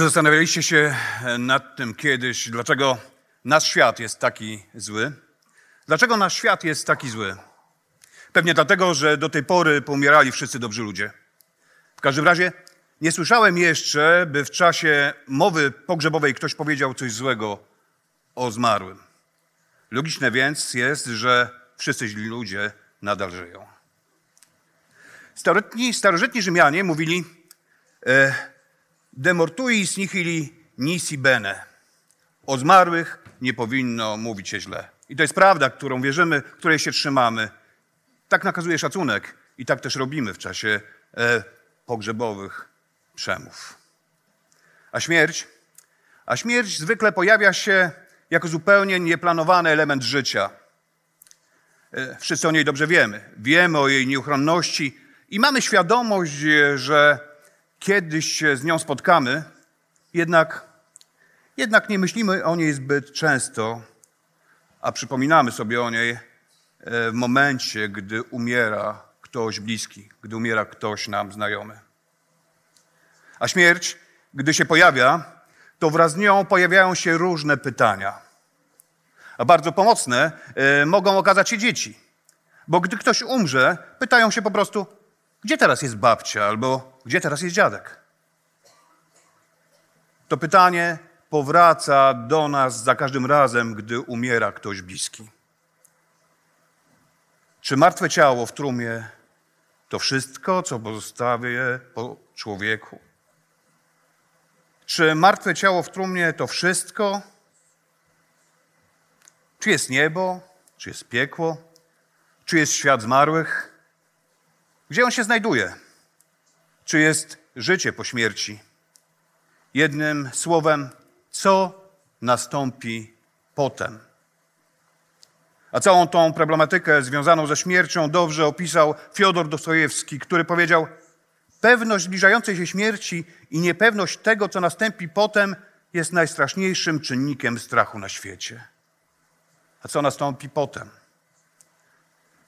Czy zastanawialiście się nad tym kiedyś, dlaczego nasz świat jest taki zły? Dlaczego nasz świat jest taki zły? Pewnie dlatego, że do tej pory pomierali wszyscy dobrzy ludzie. W każdym razie nie słyszałem jeszcze, by w czasie mowy pogrzebowej ktoś powiedział coś złego o zmarłym. Logiczne więc jest, że wszyscy źli ludzie nadal żyją. Starożytni, starożytni Rzymianie mówili e, de mortuis nihili nisi bene. O zmarłych nie powinno mówić się źle. I to jest prawda, którą wierzymy, której się trzymamy. Tak nakazuje szacunek i tak też robimy w czasie e, pogrzebowych przemów. A śmierć? A śmierć zwykle pojawia się jako zupełnie nieplanowany element życia. E, wszyscy o niej dobrze wiemy. Wiemy o jej nieuchronności i mamy świadomość, że kiedyś się z nią spotkamy, jednak, jednak nie myślimy o niej zbyt często, a przypominamy sobie o niej w momencie, gdy umiera ktoś bliski, gdy umiera ktoś nam znajomy. A śmierć, gdy się pojawia, to wraz z nią pojawiają się różne pytania. A bardzo pomocne y, mogą okazać się dzieci. Bo gdy ktoś umrze, pytają się po prostu, gdzie teraz jest babcia albo gdzie teraz jest dziadek? To pytanie powraca do nas za każdym razem, gdy umiera ktoś bliski. Czy martwe ciało w trumie to wszystko, co pozostaje po człowieku? Czy martwe ciało w trumnie to wszystko? Czy jest niebo? Czy jest piekło? Czy jest świat zmarłych? Gdzie on się znajduje? Czy jest życie po śmierci? Jednym słowem, co nastąpi potem? A całą tą problematykę związaną ze śmiercią dobrze opisał Fiodor Dostojewski, który powiedział: Pewność zbliżającej się śmierci i niepewność tego, co nastąpi potem, jest najstraszniejszym czynnikiem strachu na świecie. A co nastąpi potem?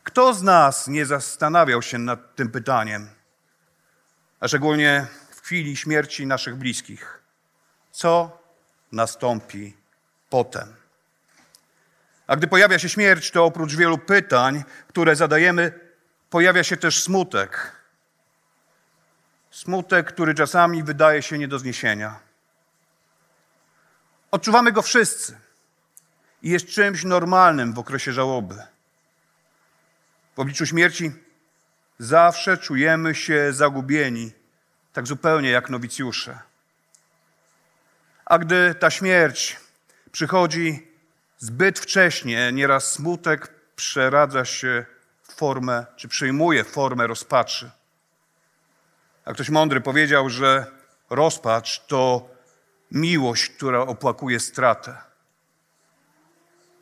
Kto z nas nie zastanawiał się nad tym pytaniem, a szczególnie w chwili śmierci naszych bliskich? Co nastąpi potem? A gdy pojawia się śmierć, to oprócz wielu pytań, które zadajemy, pojawia się też smutek. Smutek, który czasami wydaje się nie do zniesienia. Odczuwamy go wszyscy i jest czymś normalnym w okresie żałoby. W obliczu śmierci zawsze czujemy się zagubieni, tak zupełnie jak nowicjusze. A gdy ta śmierć przychodzi zbyt wcześnie, nieraz smutek przeradza się w formę, czy przyjmuje formę rozpaczy. A ktoś mądry powiedział, że rozpacz to miłość, która opłakuje stratę.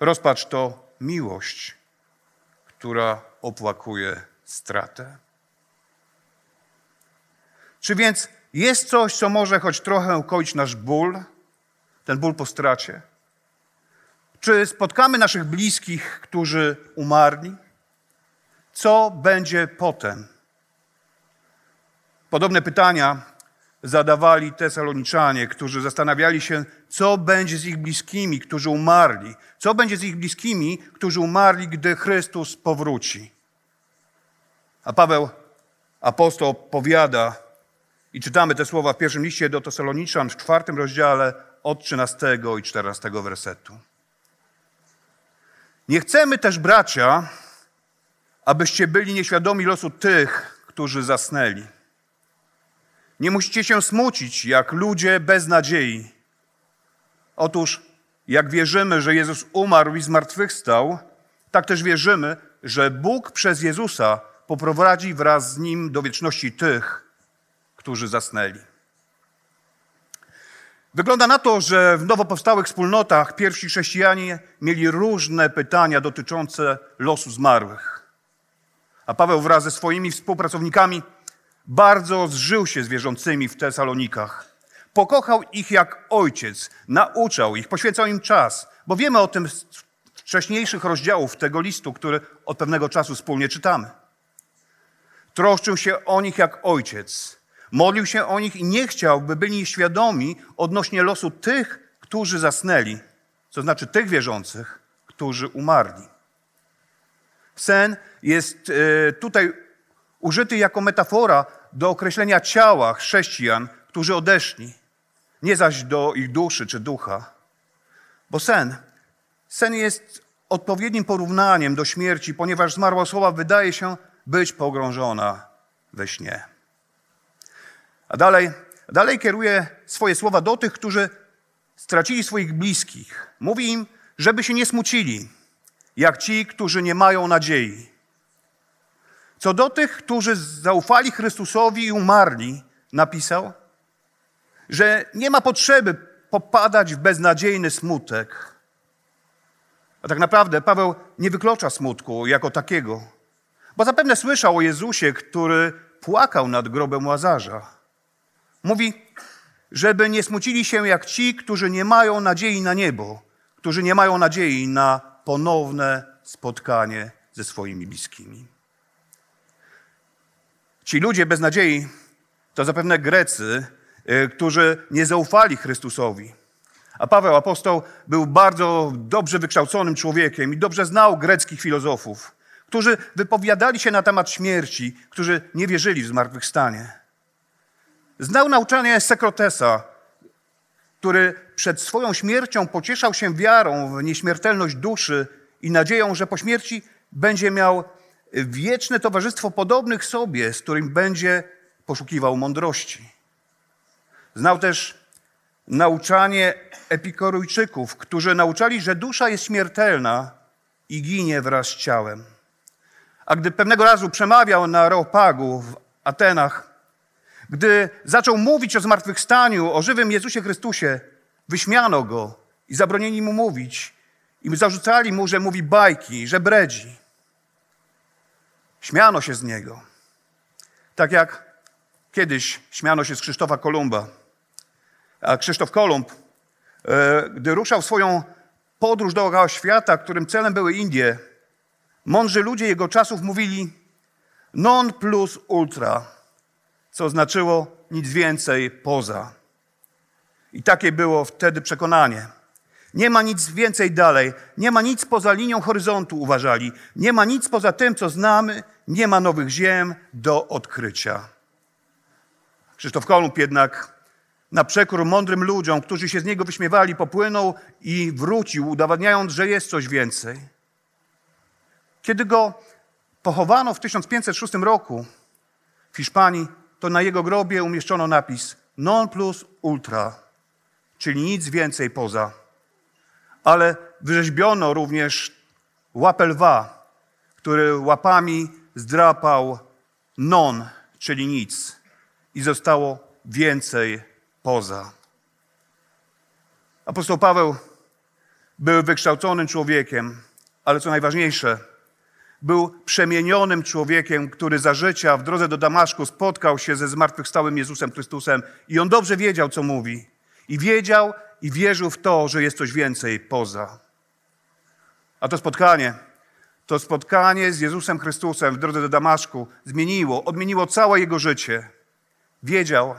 Rozpacz to miłość, która opłakuje stratę. Czy więc jest coś, co może choć trochę ukoić nasz ból, ten ból po stracie? Czy spotkamy naszych bliskich, którzy umarli? Co będzie potem? Podobne pytania zadawali Tesaloniczanie, którzy zastanawiali się, co będzie z ich bliskimi, którzy umarli. Co będzie z ich bliskimi, którzy umarli, gdy Chrystus powróci. A Paweł, apostoł, powiada, i czytamy te słowa w pierwszym liście do Tesaloniczan w czwartym rozdziale od 13 i 14 wersetu. Nie chcemy też, bracia, abyście byli nieświadomi losu tych, którzy zasnęli. Nie musicie się smucić jak ludzie bez nadziei. Otóż, jak wierzymy, że Jezus umarł i zmartwychwstał, tak też wierzymy, że Bóg przez Jezusa poprowadzi wraz z nim do wieczności tych, którzy zasnęli. Wygląda na to, że w nowo powstałych wspólnotach pierwsi chrześcijanie mieli różne pytania dotyczące losu zmarłych. A Paweł wraz ze swoimi współpracownikami bardzo zżył się z wierzącymi w Tesalonikach. Pokochał ich jak ojciec, nauczał ich, poświęcał im czas, bo wiemy o tym z wcześniejszych rozdziałów tego listu, który od pewnego czasu wspólnie czytamy. Troszczył się o nich jak ojciec, modlił się o nich i nie chciał, by byli świadomi odnośnie losu tych, którzy zasnęli, to znaczy tych wierzących, którzy umarli. Sen jest e, tutaj użyty jako metafora do określenia ciała chrześcijan, którzy odeszli, nie zaś do ich duszy czy ducha. Bo sen, sen jest odpowiednim porównaniem do śmierci, ponieważ zmarła osoba wydaje się być pogrążona we śnie. A dalej, dalej kieruje swoje słowa do tych, którzy stracili swoich bliskich. Mówi im, żeby się nie smucili, jak ci, którzy nie mają nadziei. Co do tych, którzy zaufali Chrystusowi i umarli, napisał, że nie ma potrzeby popadać w beznadziejny smutek. A tak naprawdę Paweł nie wyklucza smutku jako takiego, bo zapewne słyszał o Jezusie, który płakał nad grobem Łazarza. Mówi, żeby nie smucili się jak ci, którzy nie mają nadziei na niebo, którzy nie mają nadziei na ponowne spotkanie ze swoimi bliskimi. Ci ludzie bez nadziei to zapewne Grecy, y, którzy nie zaufali Chrystusowi. A Paweł apostoł był bardzo dobrze wykształconym człowiekiem i dobrze znał greckich filozofów, którzy wypowiadali się na temat śmierci, którzy nie wierzyli w zmartwychwstanie. Znał nauczanie Sekrotesa, który przed swoją śmiercią pocieszał się wiarą w nieśmiertelność duszy i nadzieją, że po śmierci będzie miał wieczne towarzystwo podobnych sobie, z którym będzie poszukiwał mądrości. Znał też nauczanie epikorujczyków, którzy nauczali, że dusza jest śmiertelna i ginie wraz z ciałem. A gdy pewnego razu przemawiał na Reopagu w Atenach, gdy zaczął mówić o zmartwychwstaniu, o żywym Jezusie Chrystusie, wyśmiano go i zabronili mu mówić. I zarzucali mu, że mówi bajki, że bredzi. Śmiano się z niego. Tak jak kiedyś śmiano się z Krzysztofa Kolumba. A Krzysztof Kolumb, e, gdy ruszał swoją podróż dookoła świata, którym celem były Indie, mądrzy ludzie jego czasów mówili non plus ultra, co znaczyło nic więcej poza. I takie było wtedy przekonanie. Nie ma nic więcej dalej, nie ma nic poza linią horyzontu, uważali. Nie ma nic poza tym, co znamy, nie ma nowych ziem do odkrycia. Krzysztof Kolumb jednak na przekór mądrym ludziom, którzy się z niego wyśmiewali, popłynął i wrócił, udowadniając, że jest coś więcej. Kiedy go pochowano w 1506 roku w Hiszpanii, to na jego grobie umieszczono napis non plus ultra, czyli nic więcej poza. Ale wyrzeźbiono również łapę lwa, który łapami zdrapał non, czyli nic, i zostało więcej poza. Apostoł Paweł był wykształconym człowiekiem, ale co najważniejsze, był przemienionym człowiekiem, który za życia w drodze do Damaszku spotkał się ze zmartwychwstałym Jezusem Chrystusem i on dobrze wiedział, co mówi. I wiedział i wierzył w to, że jest coś więcej poza. A to spotkanie, to spotkanie z Jezusem Chrystusem w drodze do Damaszku zmieniło, odmieniło całe jego życie. Wiedział,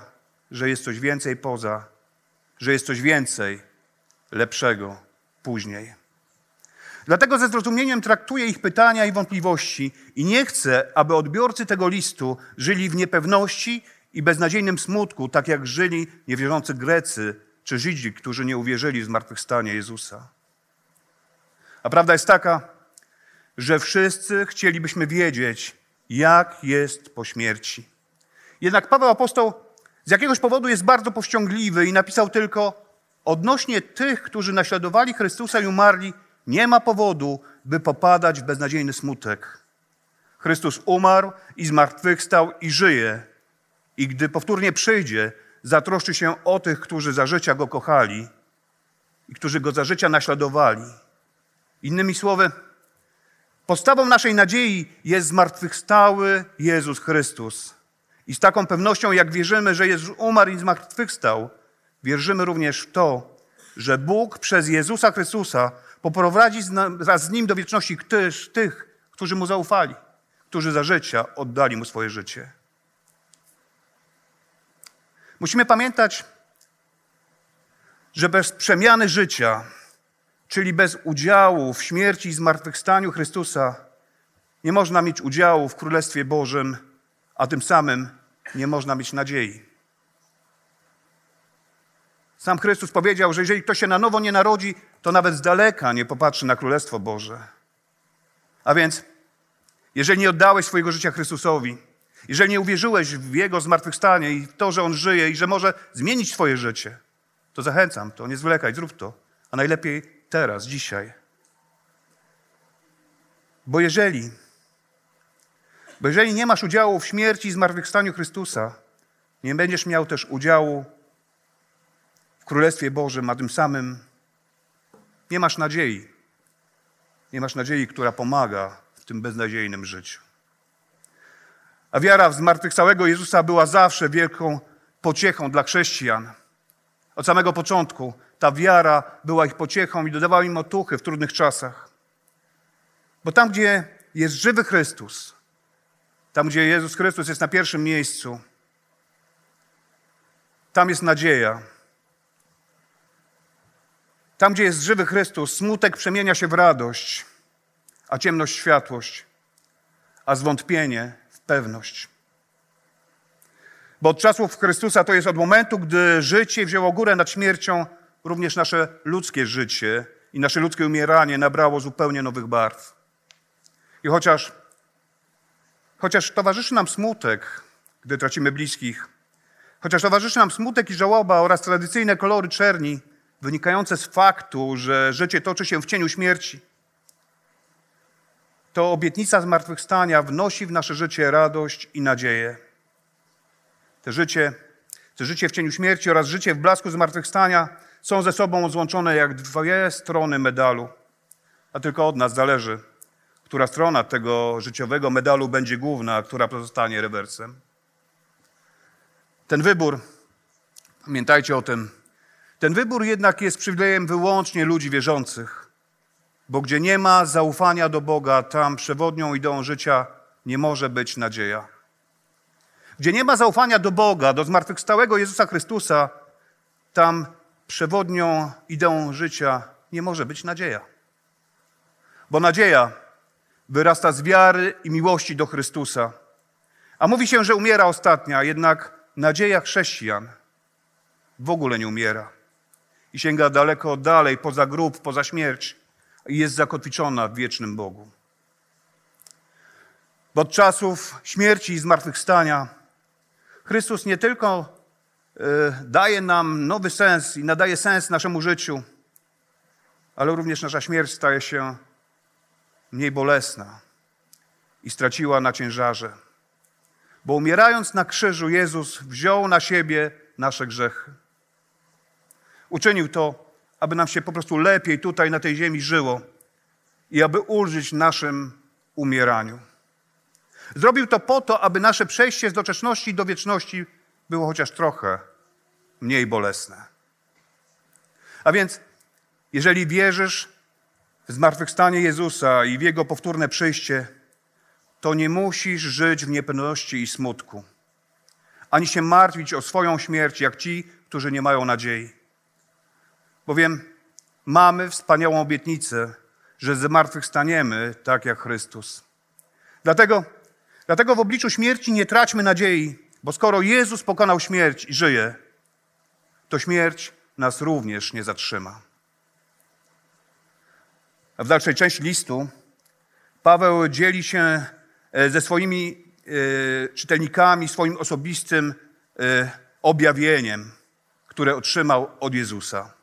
że jest coś więcej poza, że jest coś więcej lepszego później. Dlatego ze zrozumieniem traktuję ich pytania i wątpliwości i nie chcę, aby odbiorcy tego listu żyli w niepewności i beznadziejnym smutku, tak jak żyli niewierzący Grecy czy Żydzi, którzy nie uwierzyli w zmartwychwstanie Jezusa. A prawda jest taka, że wszyscy chcielibyśmy wiedzieć, jak jest po śmierci. Jednak Paweł Apostoł z jakiegoś powodu jest bardzo powściągliwy i napisał tylko odnośnie tych, którzy naśladowali Chrystusa i umarli, nie ma powodu, by popadać w beznadziejny smutek. Chrystus umarł i zmartwychwstał i żyje. I gdy powtórnie przyjdzie, zatroszczy się o tych, którzy za życia Go kochali i którzy Go za życia naśladowali. Innymi słowy, podstawą naszej nadziei jest zmartwychwstały Jezus Chrystus. I z taką pewnością, jak wierzymy, że Jezus umarł i zmartwychwstał, wierzymy również w to, że Bóg przez Jezusa Chrystusa poprowadzi wraz z Nim do wieczności tych, którzy Mu zaufali, którzy za życia oddali Mu swoje życie. Musimy pamiętać, że bez przemiany życia, czyli bez udziału w śmierci i zmartwychwstaniu Chrystusa, nie można mieć udziału w Królestwie Bożym, a tym samym nie można mieć nadziei. Sam Chrystus powiedział, że jeżeli ktoś się na nowo nie narodzi, to nawet z daleka nie popatrzy na Królestwo Boże. A więc, jeżeli nie oddałeś swojego życia Chrystusowi, jeżeli nie uwierzyłeś w Jego zmartwychwstanie i w to, że On żyje i że może zmienić Twoje życie, to zachęcam to, nie zwlekaj, zrób to. A najlepiej teraz, dzisiaj. Bo jeżeli, bo jeżeli nie masz udziału w śmierci i zmartwychwstaniu Chrystusa, nie będziesz miał też udziału w Królestwie Bożym, a tym samym nie masz nadziei. Nie masz nadziei, która pomaga w tym beznadziejnym życiu. A wiara w zmartwychwstałego Jezusa była zawsze wielką pociechą dla chrześcijan. Od samego początku ta wiara była ich pociechą i dodawała im otuchy w trudnych czasach. Bo tam, gdzie jest żywy Chrystus, tam, gdzie Jezus Chrystus jest na pierwszym miejscu, tam jest nadzieja. Tam, gdzie jest żywy Chrystus, smutek przemienia się w radość, a ciemność w światłość, a zwątpienie pewność. Bo od czasów Chrystusa to jest od momentu, gdy życie wzięło górę nad śmiercią, również nasze ludzkie życie i nasze ludzkie umieranie nabrało zupełnie nowych barw. I chociaż, chociaż towarzyszy nam smutek, gdy tracimy bliskich, chociaż towarzyszy nam smutek i żałoba oraz tradycyjne kolory czerni, wynikające z faktu, że życie toczy się w cieniu śmierci, to obietnica zmartwychwstania wnosi w nasze życie radość i nadzieję. Te życie, te życie w cieniu śmierci oraz życie w blasku zmartwychwstania są ze sobą złączone jak dwie strony medalu. A tylko od nas zależy, która strona tego życiowego medalu będzie główna, a która pozostanie rewersem. Ten wybór, pamiętajcie o tym, ten wybór jednak jest przywilejem wyłącznie ludzi wierzących, bo gdzie nie ma zaufania do Boga, tam przewodnią ideą życia nie może być nadzieja. Gdzie nie ma zaufania do Boga, do zmartwychwstałego Jezusa Chrystusa, tam przewodnią ideą życia nie może być nadzieja. Bo nadzieja wyrasta z wiary i miłości do Chrystusa. A mówi się, że umiera ostatnia, jednak nadzieja chrześcijan w ogóle nie umiera i sięga daleko dalej, poza grób, poza śmierć jest zakotwiczona w wiecznym Bogu. Bo od czasów śmierci i zmartwychwstania Chrystus nie tylko y, daje nam nowy sens i nadaje sens naszemu życiu, ale również nasza śmierć staje się mniej bolesna i straciła na ciężarze. Bo umierając na krzyżu, Jezus wziął na siebie nasze grzechy. Uczynił to, aby nam się po prostu lepiej tutaj na tej ziemi żyło i aby ulżyć naszym umieraniu. Zrobił to po to, aby nasze przejście z doczesności do wieczności było chociaż trochę mniej bolesne. A więc, jeżeli wierzysz w zmartwychwstanie Jezusa i w Jego powtórne przyjście, to nie musisz żyć w niepewności i smutku, ani się martwić o swoją śmierć, jak ci, którzy nie mają nadziei. Bowiem mamy wspaniałą obietnicę, że zmartwychwstaniemy tak jak Chrystus. Dlatego, dlatego w obliczu śmierci nie traćmy nadziei, bo skoro Jezus pokonał śmierć i żyje, to śmierć nas również nie zatrzyma. A w dalszej części listu Paweł dzieli się e, ze swoimi e, czytelnikami swoim osobistym e, objawieniem, które otrzymał od Jezusa.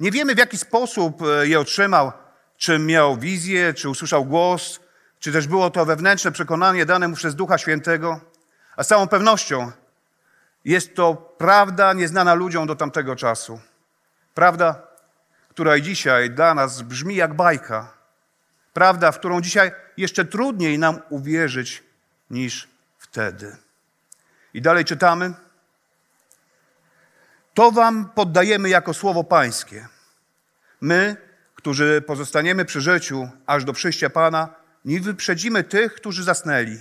Nie wiemy, w jaki sposób e, je otrzymał, czy miał wizję, czy usłyszał głos, czy też było to wewnętrzne przekonanie dane mu przez Ducha Świętego, a z całą pewnością jest to prawda nieznana ludziom do tamtego czasu. Prawda, która dzisiaj dla nas brzmi jak bajka. Prawda, w którą dzisiaj jeszcze trudniej nam uwierzyć niż wtedy. I dalej czytamy. To wam poddajemy jako słowo pańskie. My, którzy pozostaniemy przy życiu aż do przyjścia Pana, nie wyprzedzimy tych, którzy zasnęli.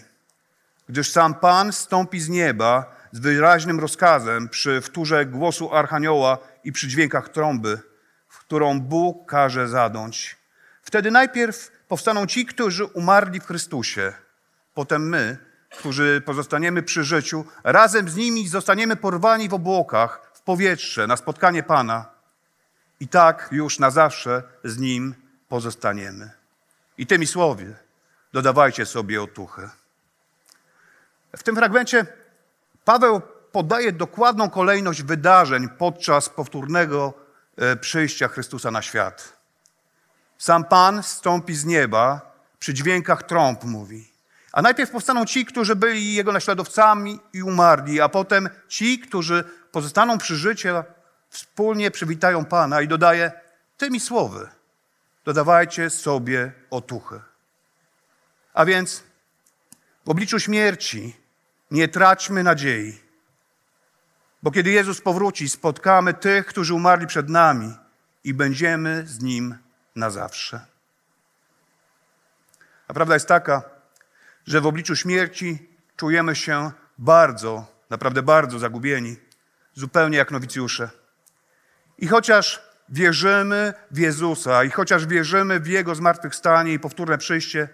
Gdyż sam Pan stąpi z nieba z wyraźnym rozkazem przy wtórze głosu Archanioła i przy dźwiękach trąby, w którą Bóg każe zadąć. Wtedy najpierw powstaną ci, którzy umarli w Chrystusie. Potem my, którzy pozostaniemy przy życiu, razem z nimi zostaniemy porwani w obłokach, powietrze, na spotkanie Pana. I tak już na zawsze z Nim pozostaniemy. I tymi słowy dodawajcie sobie otuchy. W tym fragmencie Paweł podaje dokładną kolejność wydarzeń podczas powtórnego e, przyjścia Chrystusa na świat. Sam Pan stąpi z nieba, przy dźwiękach trąb mówi. A najpierw powstaną ci, którzy byli Jego naśladowcami i umarli, a potem ci, którzy pozostaną przy życiu, wspólnie przywitają Pana i dodaje tymi słowy. Dodawajcie sobie otuchy. A więc w obliczu śmierci nie traćmy nadziei, bo kiedy Jezus powróci, spotkamy tych, którzy umarli przed nami i będziemy z Nim na zawsze. A prawda jest taka, że w obliczu śmierci czujemy się bardzo, naprawdę bardzo zagubieni, zupełnie jak nowicjusze. I chociaż wierzymy w Jezusa i chociaż wierzymy w Jego zmartwychwstanie i powtórne przyjście,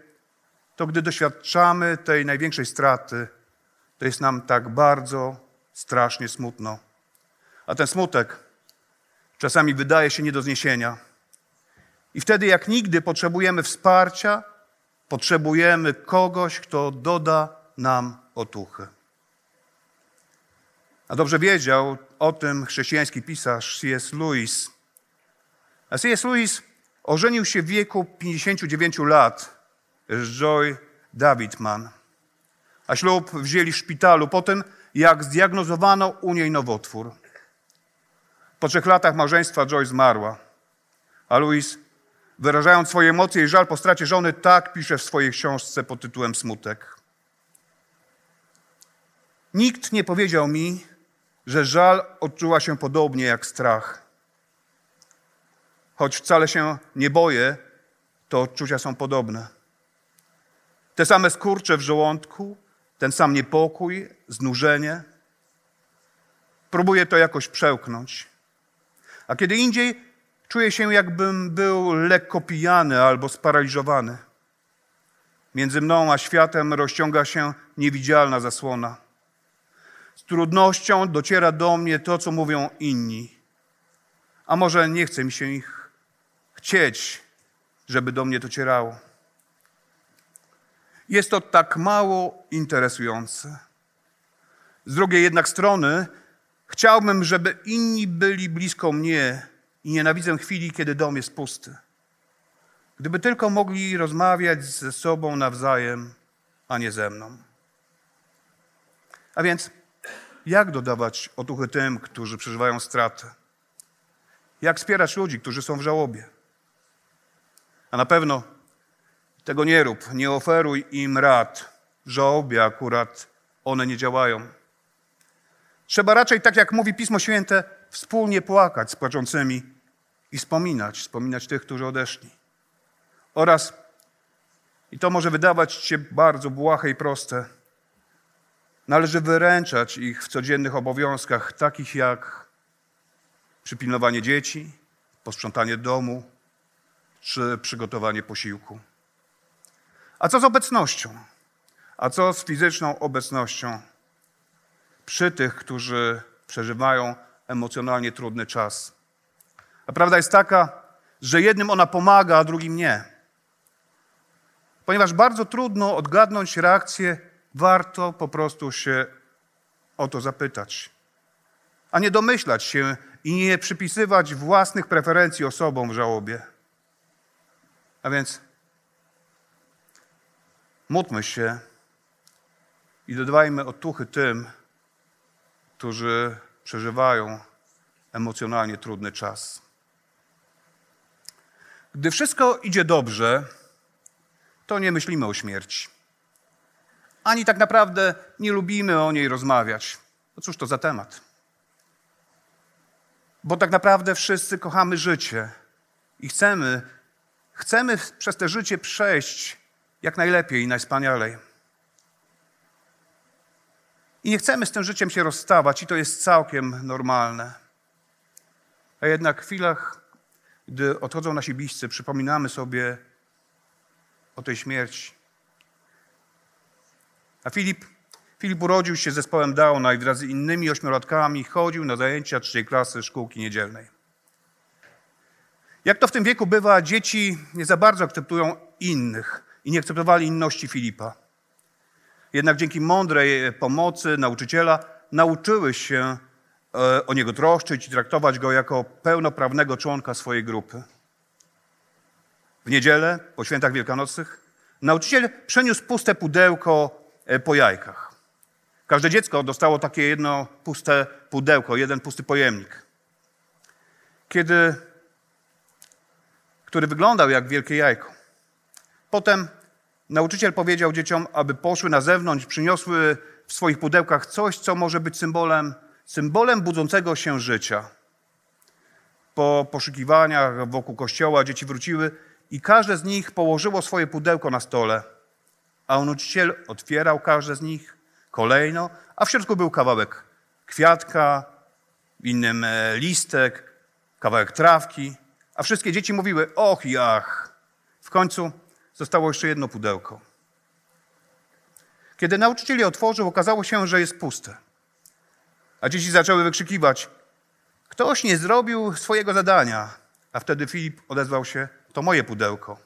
to gdy doświadczamy tej największej straty, to jest nam tak bardzo strasznie smutno. A ten smutek czasami wydaje się nie do zniesienia. I wtedy, jak nigdy, potrzebujemy wsparcia, potrzebujemy kogoś, kto doda nam otuchy. A dobrze wiedział o tym chrześcijański pisarz C.S. Lewis. A C.S. Lewis ożenił się w wieku 59 lat z Joy Davidman a ślub wzięli w szpitalu po tym, jak zdiagnozowano u niej nowotwór. Po trzech latach małżeństwa Joy zmarła, a Louis, wyrażając swoje emocje i żal po stracie żony, tak pisze w swojej książce pod tytułem Smutek. Nikt nie powiedział mi, że żal odczuwa się podobnie jak strach. Choć wcale się nie boję, to odczucia są podobne. Te same skurcze w żołądku, ten sam niepokój, znużenie. Próbuję to jakoś przełknąć. A kiedy indziej czuję się, jakbym był lekko pijany albo sparaliżowany. Między mną a światem rozciąga się niewidzialna zasłona. Trudnością dociera do mnie to, co mówią inni. A może nie chce mi się ich chcieć, żeby do mnie docierało. Jest to tak mało interesujące. Z drugiej jednak strony chciałbym, żeby inni byli blisko mnie i nienawidzę chwili, kiedy dom jest pusty. Gdyby tylko mogli rozmawiać ze sobą nawzajem, a nie ze mną. A więc, jak dodawać otuchy tym, którzy przeżywają stratę? Jak wspierać ludzi, którzy są w żałobie? A na pewno tego nie rób, nie oferuj im rad. W żałobie akurat one nie działają. Trzeba raczej, tak jak mówi Pismo Święte, wspólnie płakać z płaczącymi i wspominać, wspominać tych, którzy odeszli. Oraz, i to może wydawać się bardzo błahe i proste, należy wyręczać ich w codziennych obowiązkach, takich jak przypilnowanie dzieci, posprzątanie domu czy przygotowanie posiłku. A co z obecnością? A co z fizyczną obecnością przy tych, którzy przeżywają emocjonalnie trudny czas? A prawda jest taka, że jednym ona pomaga, a drugim nie. Ponieważ bardzo trudno odgadnąć reakcję, warto po prostu się o to zapytać, a nie domyślać się i nie przypisywać własnych preferencji osobom w żałobie. A więc Módlmy się i dodawajmy otuchy tym, którzy przeżywają emocjonalnie trudny czas. Gdy wszystko idzie dobrze, to nie myślimy o śmierci. Ani tak naprawdę nie lubimy o niej rozmawiać. No cóż to za temat? Bo tak naprawdę wszyscy kochamy życie i chcemy, chcemy przez te życie przejść jak najlepiej i najwspanialej. I nie chcemy z tym życiem się rozstawać, i to jest całkiem normalne. A jednak w chwilach, gdy odchodzą nasi bliscy, przypominamy sobie o tej śmierci. A Filip, Filip urodził się z zespołem Downa i wraz z innymi ośmiolatkami chodził na zajęcia trzeciej klasy szkółki niedzielnej. Jak to w tym wieku bywa, dzieci nie za bardzo akceptują innych i nie akceptowali inności Filipa. Jednak dzięki mądrej pomocy nauczyciela nauczyły się e, o niego troszczyć i traktować go jako pełnoprawnego członka swojej grupy. W niedzielę, po świętach wielkanocnych, nauczyciel przeniósł puste pudełko po jajkach. Każde dziecko dostało takie jedno puste pudełko, jeden pusty pojemnik. Kiedy, który wyglądał jak wielkie jajko. Potem nauczyciel powiedział dzieciom, aby poszły na zewnątrz, przyniosły w swoich pudełkach coś, co może być symbolem, symbolem budzącego się życia. Po poszukiwaniach wokół kościoła dzieci wróciły i każde z nich położyło swoje pudełko na stole, a nauczyciel otwierał każde z nich kolejno, a w środku był kawałek kwiatka, w innym e, listek, kawałek trawki, a wszystkie dzieci mówiły: Och i ach. W końcu zostało jeszcze jedno pudełko. Kiedy nauczyciel je otworzył, okazało się, że jest puste. A dzieci zaczęły wykrzykiwać: Ktoś nie zrobił swojego zadania. A wtedy Filip odezwał się: To moje pudełko.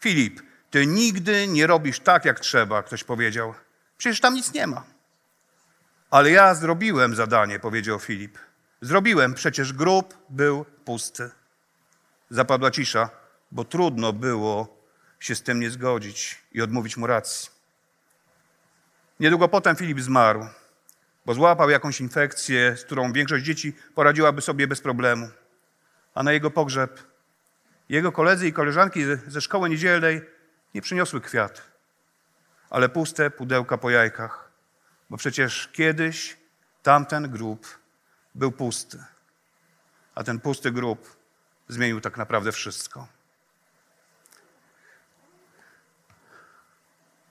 Filip, ty nigdy nie robisz tak, jak trzeba, ktoś powiedział. Przecież tam nic nie ma. Ale ja zrobiłem zadanie, powiedział Filip. Zrobiłem, przecież grób był pusty. Zapadła cisza, bo trudno było się z tym nie zgodzić i odmówić mu racji. Niedługo potem Filip zmarł, bo złapał jakąś infekcję, z którą większość dzieci poradziłaby sobie bez problemu. A na jego pogrzeb jego koledzy i koleżanki ze szkoły niedzielnej nie przyniosły kwiat, ale puste pudełka po jajkach, bo przecież kiedyś tamten grób był pusty, a ten pusty grób zmienił tak naprawdę wszystko.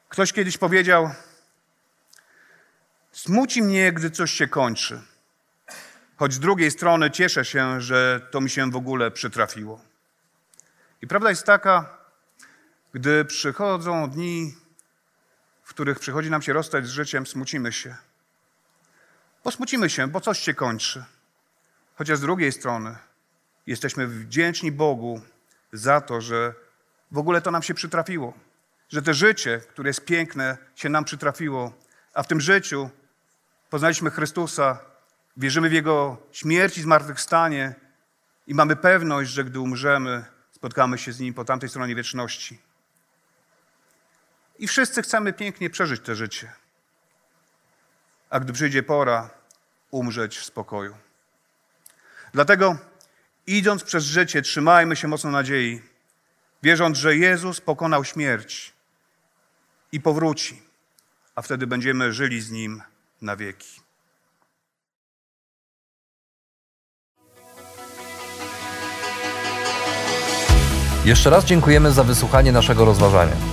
Ktoś kiedyś powiedział: Smuci mnie, gdy coś się kończy. Choć z drugiej strony cieszę się, że to mi się w ogóle przytrafiło. I prawda jest taka, gdy przychodzą dni, w których przychodzi nam się rozstać z życiem, smucimy się. Posmucimy się, bo coś się kończy. Chociaż z drugiej strony jesteśmy wdzięczni Bogu za to, że w ogóle to nam się przytrafiło że to życie, które jest piękne, się nam przytrafiło, a w tym życiu poznaliśmy Chrystusa, wierzymy w Jego śmierć i zmartwychwstanie i mamy pewność, że gdy umrzemy, spotkamy się z Nim po tamtej stronie wieczności. I wszyscy chcemy pięknie przeżyć to życie. A gdy przyjdzie pora, umrzeć w spokoju. Dlatego, idąc przez życie, trzymajmy się mocno nadziei, wierząc, że Jezus pokonał śmierć i powróci, a wtedy będziemy żyli z Nim na wieki. Jeszcze raz dziękujemy za wysłuchanie naszego rozważania.